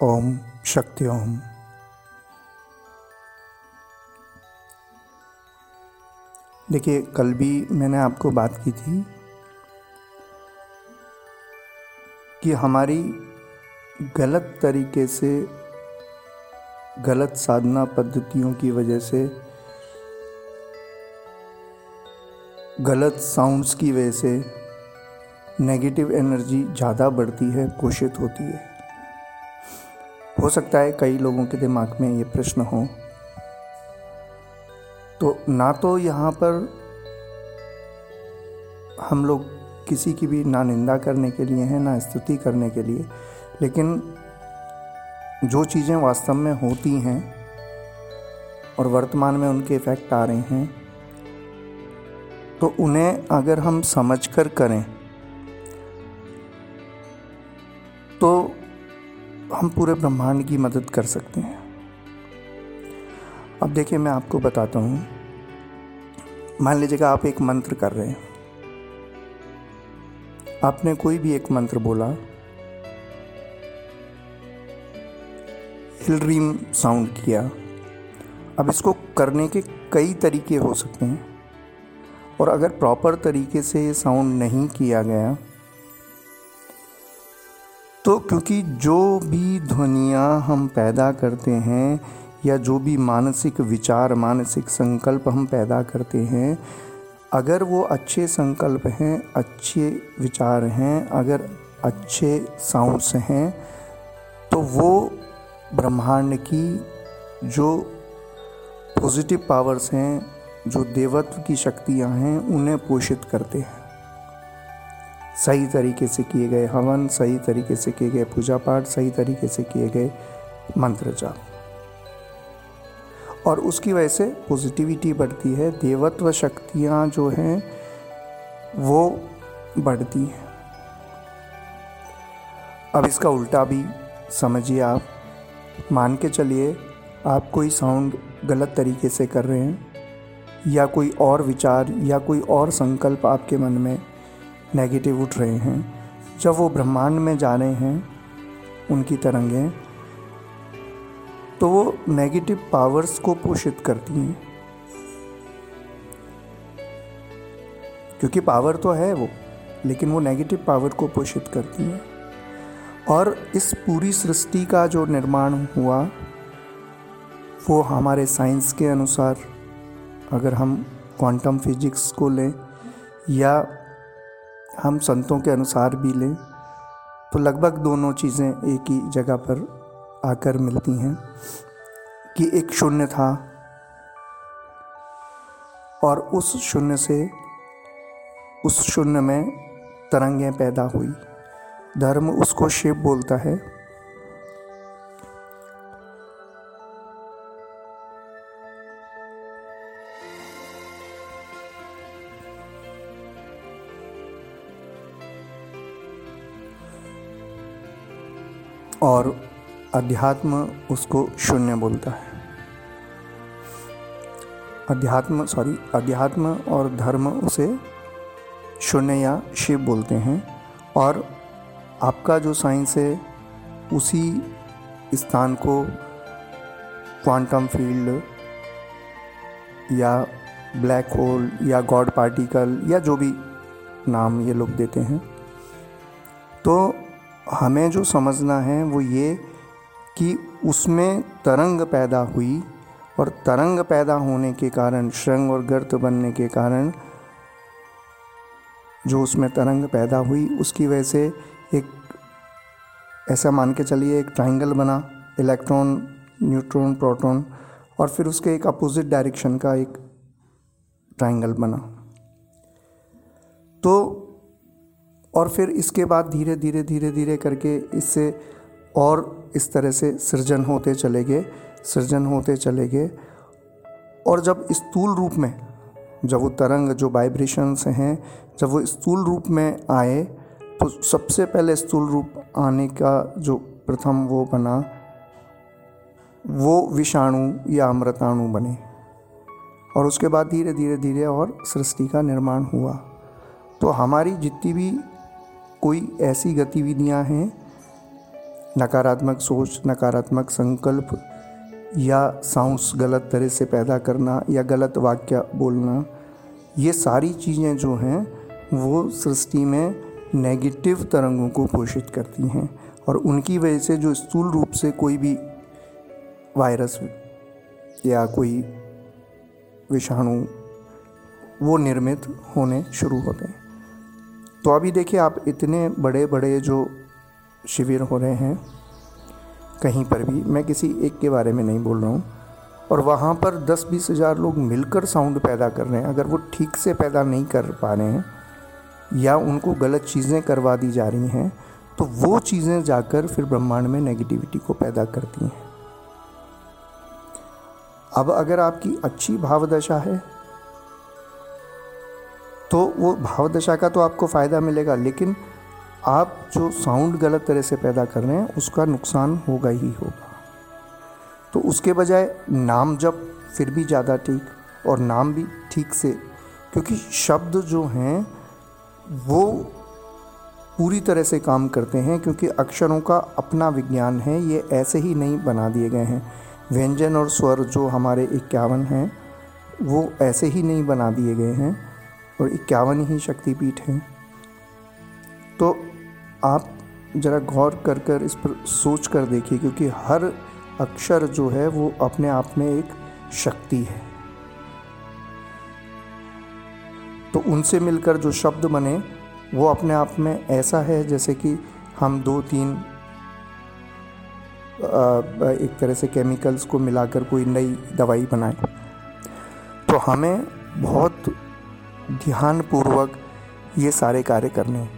ओम शक्ति ओम। देखिए, कल भी मैंने आपको बात की थी कि हमारी गलत तरीके से गलत साधना पद्धतियों की वजह से, गलत साउंड्स की वजह से नेगेटिव एनर्जी ज़्यादा बढ़ती है, पोषित होती है। सकता है कई लोगों के दिमाग में ये प्रश्न हो। तो ना तो यहाँ पर हम लोग किसी की भी ना निंदा करने के लिए हैं, ना स्तुति करने के लिए, लेकिन जो चीज़ें वास्तव में होती हैं और वर्तमान में उनके इफ़ेक्ट आ रहे हैं तो उन्हें अगर हम समझ कर करें तो हम पूरे ब्रह्मांड की मदद कर सकते हैं। अब देखिए, मैं आपको बताता हूँ। मान लीजिएगा आप एक मंत्र कर रहे हैं। आपने कोई भी एक मंत्र बोला हिल रीम साउंड किया। अब इसको करने के कई तरीके हो सकते हैं। और अगर प्रॉपर तरीके से ये साउंड नहीं किया गया तो क्योंकि जो भी ध्वनियाँ हम पैदा करते हैं या जो भी मानसिक विचार, मानसिक संकल्प हम पैदा करते हैं, अगर वो अच्छे संकल्प हैं, अच्छे विचार हैं, अगर अच्छे साउंड्स हैं तो वो ब्रह्मांड की जो पॉजिटिव पावर्स हैं, जो देवत्व की शक्तियाँ हैं, उन्हें पोषित करते हैं। सही तरीके से किए गए हवन, सही तरीके से किए गए पूजा पाठ सही तरीके से किए गए मंत्र जाप। और उसकी वजह से पॉजिटिविटी बढ़ती है, देवत्व शक्तियाँ जो हैं, वो बढ़ती हैं। अब इसका उल्टा भी समझिए आप, मान के चलिए, आप कोई साउंड गलत तरीके से कर रहे हैं, या कोई और विचार, या कोई और संकल्प आपके मन में नेगेटिव उठ रहे हैं। जब वो ब्रह्मांड में जा रहे हैं, उनकी तरंगें तो वो नेगेटिव पावर्स को पोषित करती हैं। क्योंकि पावर तो है वो, लेकिन वो नेगेटिव पावर को पोषित करती हैं। और इस पूरी सृष्टि का जो निर्माण हुआ, वो हमारे साइंस के अनुसार, अगर हम क्वांटम फिजिक्स को लें, या हम संतों के अनुसार भी लें तो लगभग दोनों चीज़ें एक ही जगह पर आकर मिलती हैं, कि एक शून्य था और उस शून्य से उस शून्य में तरंगें पैदा हुई। धर्म उसको शिव बोलता है। और अध्यात्म उसको शून्य बोलता है। अध्यात्म सॉरी अध्यात्म और धर्म उसे शून्य या शिव बोलते हैं और आपका जो साइंस है, उसी स्थान को क्वांटम फ़ील्ड या ब्लैक होल या गॉड पार्टिकल या जो भी नाम ये लोग देते हैं। तो हमें जो समझना है वो ये कि उसमें तरंग पैदा हुई और तरंग पैदा होने के कारण, श्रृंग और गर्त बनने के कारण जो उसमें तरंग पैदा हुई, उसकी वजह से एक, ऐसा मान के चलिए, एक ट्राइंगल बना इलेक्ट्रॉन न्यूट्रॉन प्रोटॉन और फिर उसके एक अपोजिट डायरेक्शन का एक ट्राइंगल बना। तो और फिर इसके बाद धीरे धीरे धीरे धीरे करके इससे और इस तरह से सृजन होते चले गए, सृजन होते चले गए। और जब स्थूल रूप में, जब वो तरंग, जो वाइब्रेशंस हैं, जब वो स्थूल रूप में आए तो सबसे पहले स्थूल रूप आने का जो प्रथम वो बना, वो विषाणु या अमृताणु बने। और उसके बाद धीरे धीरे धीरे और सृष्टि का निर्माण हुआ। तो हमारी जितनी भी कोई ऐसी गतिविधियाँ हैं? नकारात्मक सोच, नकारात्मक संकल्प या साउंड्स गलत तरह से पैदा करना या गलत वाक्य बोलना, ये सारी चीज़ें जो हैं, वो सृष्टि में नेगेटिव तरंगों को पोषित करती हैं और उनकी वजह से जो स्थूल रूप से कोई भी वायरस या कोई विषाणु, वो निर्मित होने शुरू होते हैं तो अभी देखिए आप इतने बड़े बड़े जो शिविर हो रहे हैं, कहीं पर भी, मैं किसी एक के बारे में नहीं बोल रहा हूँ। और वहाँ पर दस बीस हज़ार लोग मिलकर साउंड पैदा कर रहे हैं। अगर वो ठीक से पैदा नहीं कर पा रहे हैं, या उनको गलत चीज़ें करवा दी जा रही हैं तो वो चीज़ें जाकर फिर ब्रह्मांड में नेगेटिविटी को पैदा करती हैं। अब अगर आपकी अच्छी भावदशा है तो वो भाव दशा का तो आपको फ़ायदा मिलेगा, लेकिन आप जो साउंड गलत तरह से पैदा कर रहे हैं, उसका नुकसान होगा ही होगा। तो उसके बजाय नाम जब फिर भी ज़्यादा ठीक और नाम भी ठीक से, क्योंकि शब्द जो हैं, वो पूरी तरह से काम करते हैं, क्योंकि अक्षरों का अपना विज्ञान है, ये ऐसे ही नहीं बना दिए गए हैं। व्यंजन और स्वर जो हमारे इक्यावन हैं, वो ऐसे ही नहीं बना दिए गए हैं। और इक्यावन ही शक्तिपीठ हैं। तो आप ज़रा गौर कर कर इस पर सोच कर देखिए, क्योंकि हर अक्षर जो है वो अपने आप में एक शक्ति है। तो उनसे मिलकर जो शब्द बने, वो अपने आप में ऐसा है, जैसे कि हम दो तीन एक तरह से केमिकल्स को मिलाकर कोई नई दवाई बनाए। तो हमें बहुत ध्यानपूर्वक ये सारे कार्य करने। हैं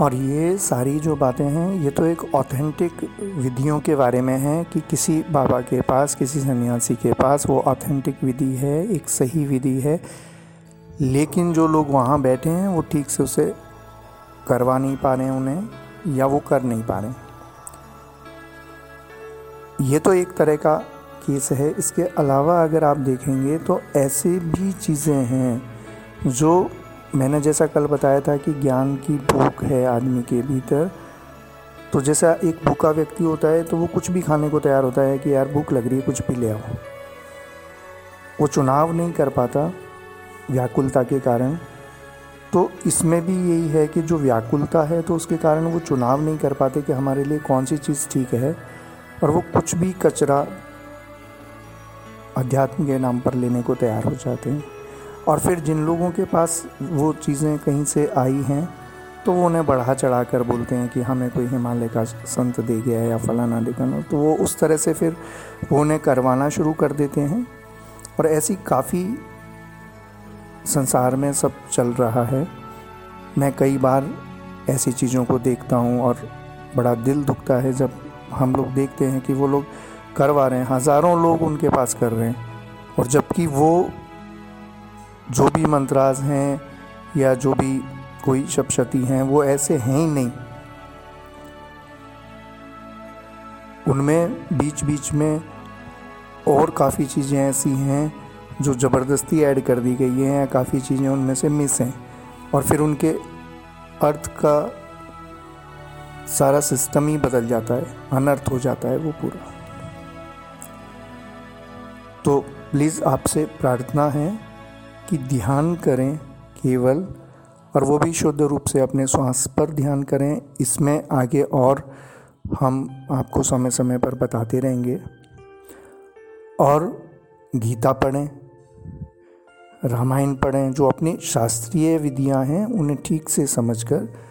और ये सारी जो बातें हैं, ये तो एक ऑथेंटिक विधियों के बारे में है कि किसी बाबा के पास, किसी सन्यासी के पास वो ऑथेंटिक विधि है, एक सही विधि है। लेकिन जो लोग वहाँ बैठे हैं, वो ठीक से उसे करवा नहीं पा रहे हैं उन्हें, या वो कर नहीं पा रहे ये तो एक तरह का केस है। इसके अलावा अगर आप देखेंगे तो ऐसी भी चीज़ें हैं जो मैंने जैसा कल बताया था कि ज्ञान की भूख है आदमी के भीतर। तो जैसा एक भूखा व्यक्ति होता है तो वो कुछ भी खाने को तैयार होता है कि यार भूख लग रही है, कुछ भी ले आओ। वो चुनाव नहीं कर पाता व्याकुलता के कारण। तो इसमें भी यही है कि जो व्याकुलता है तो उसके कारण वो चुनाव नहीं कर पाते कि हमारे लिए कौन सी चीज़ ठीक है। और वो कुछ भी कचरा अध्यात्म के नाम पर लेने को तैयार हो जाते हैं। और फिर जिन लोगों के पास वो चीज़ें कहीं से आई हैं तो वो उन्हें बढ़ा चढ़ा कर बोलते हैं कि हमें कोई हिमालय का संत दे गया है या फलाना दिखाना तो वो उस तरह से फिर वो उन्हें करवाना शुरू कर देते हैं। और ऐसी काफ़ी संसार में सब चल रहा है। मैं कई बार ऐसी चीज़ों को देखता हूँ और बड़ा दिल दुखता है जब हम लोग देखते हैं कि वो लोग करवा रहे हैं, हज़ारों लोग उनके पास कर रहे हैं। और जबकि वो जो भी मंत्राज हैं या जो भी कोई शपशती हैं, वो ऐसे हैं ही नहीं। उनमें बीच बीच में और काफ़ी चीज़ें ऐसी हैं जो ज़बरदस्ती ऐड कर दी गई हैं, या काफ़ी चीज़ें उनमें से मिस हैं। और फिर उनके अर्थ का सारा सिस्टम ही बदल जाता है, अनर्थ हो जाता है वो पूरा। तो प्लीज़ आपसे प्रार्थना है कि ध्यान करें केवल और वो भी शुद्ध रूप से अपने श्वास पर ध्यान करें। इसमें आगे और हम आपको समय समय पर बताते रहेंगे। और गीता पढ़ें, रामायण पढ़ें, जो अपनी शास्त्रीय विधियाँ हैं, उन्हें ठीक से समझकर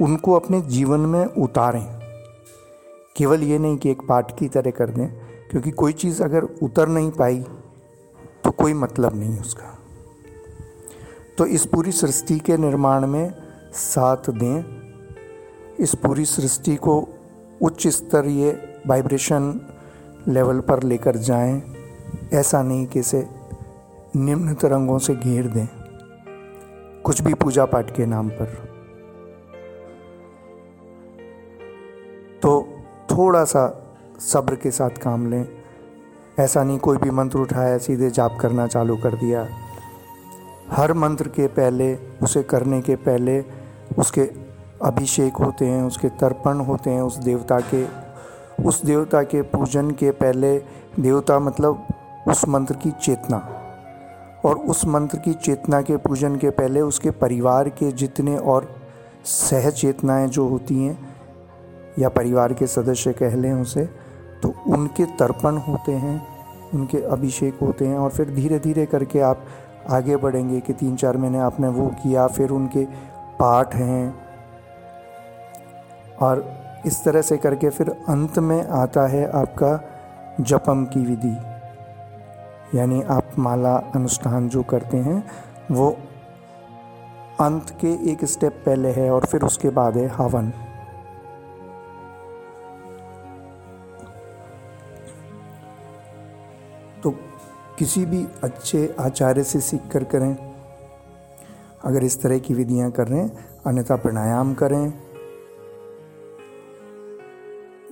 उनको अपने जीवन में उतारें। केवल ये नहीं कि एक पाठ की तरह कर दें, क्योंकि कोई चीज़ अगर उतर नहीं पाई तो कोई मतलब नहीं उसका। तो इस पूरी सृष्टि के निर्माण में साथ दें। इस पूरी सृष्टि को उच्च स्तरीय वाइब्रेशन लेवल पर लेकर जाएँ। ऐसा नहीं कि इसे निम्न तरंगों से घेर दें। कुछ भी पूजा पाठ के नाम पर। थोड़ा सा सब्र के साथ काम लें। ऐसा नहीं कोई भी मंत्र उठाया, सीधे जाप करना चालू कर दिया। हर मंत्र के पहले, उसे करने के पहले, उसके अभिषेक होते हैं, उसके तर्पण होते हैं उस देवता के। उस देवता के पूजन के पहले, देवता मतलब उस मंत्र की चेतना। और उस मंत्र की चेतना के पूजन के पहले, उसके परिवार के जितने और सह चेतनाएँ जो होती हैं या परिवार के सदस्य कह लें उसे तो उनके तर्पण होते हैं, उनके अभिषेक होते हैं और फिर धीरे धीरे करके आप आगे बढ़ेंगे कि तीन चार महीने आपने वो किया, फिर उनके पाठ हैं। और इस तरह से करके फिर अंत में आता है आपका जपम की विधि। यानी आप माला अनुष्ठान जो करते हैं, वो अंत के एक स्टेप पहले है और फिर उसके बाद है हवन। तो किसी भी अच्छे आचार्य से सीख कर करें। अगर इस तरह की विधियाँ कर रहे हैं, अन्यथा प्राणायाम करें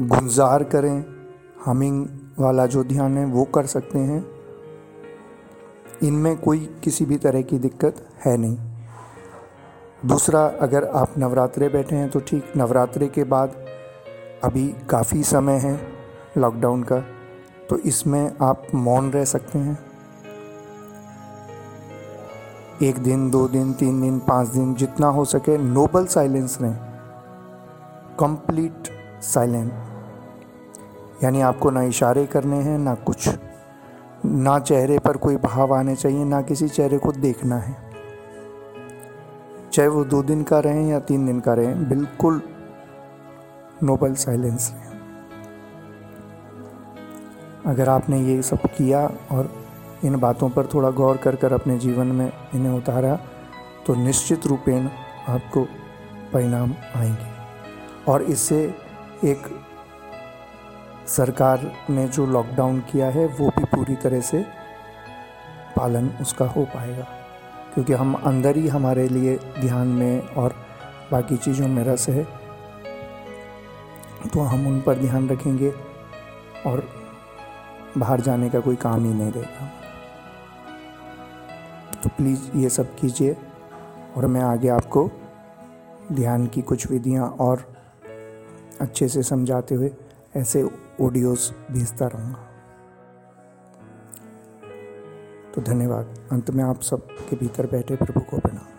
गुंजार करें, हमिंग वाला जो ध्यान है वो कर सकते हैं। इनमें कोई किसी भी तरह की दिक्कत है नहीं। दूसरा, अगर आप नवरात्रे बैठे हैं तो ठीक, नवरात्रे के बाद अभी काफ़ी समय है लॉकडाउन का। तो इसमें आप मौन रह सकते हैं। एक दिन, दो दिन, तीन दिन, पाँच दिन, जितना हो सके नोबल साइलेंस रहें कंप्लीट साइलेंट यानी आपको ना इशारे करने हैं, ना कुछ। ना चेहरे पर कोई भाव आने चाहिए, ना किसी चेहरे को देखना है। चाहे वो दो दिन का रहें या तीन दिन का रहें, बिल्कुल नोबल साइलेंस रहें अगर आपने ये सब किया और इन बातों पर थोड़ा गौर कर कर अपने जीवन में इन्हें उतारा तो निश्चित रूपेण आपको परिणाम आएँगे। और इससे एक सरकार ने जो लॉकडाउन किया है, वो भी पूरी तरह से पालन उसका हो पाएगा। क्योंकि हम अंदर ही हमारे लिए ध्यान में और बाकी चीज़ों में रस है तो हम उन पर ध्यान रखेंगे और बाहर जाने का कोई काम ही नहीं रहेगा तो प्लीज़ ये सब कीजिए और मैं आगे आपको ध्यान की कुछ विधियाँ और अच्छे से समझाते हुए ऐसे ऑडियोज़ भेजता रहूँगा। तो धन्यवाद। अंत में आप सब के भीतर बैठे प्रभु को प्रणाम।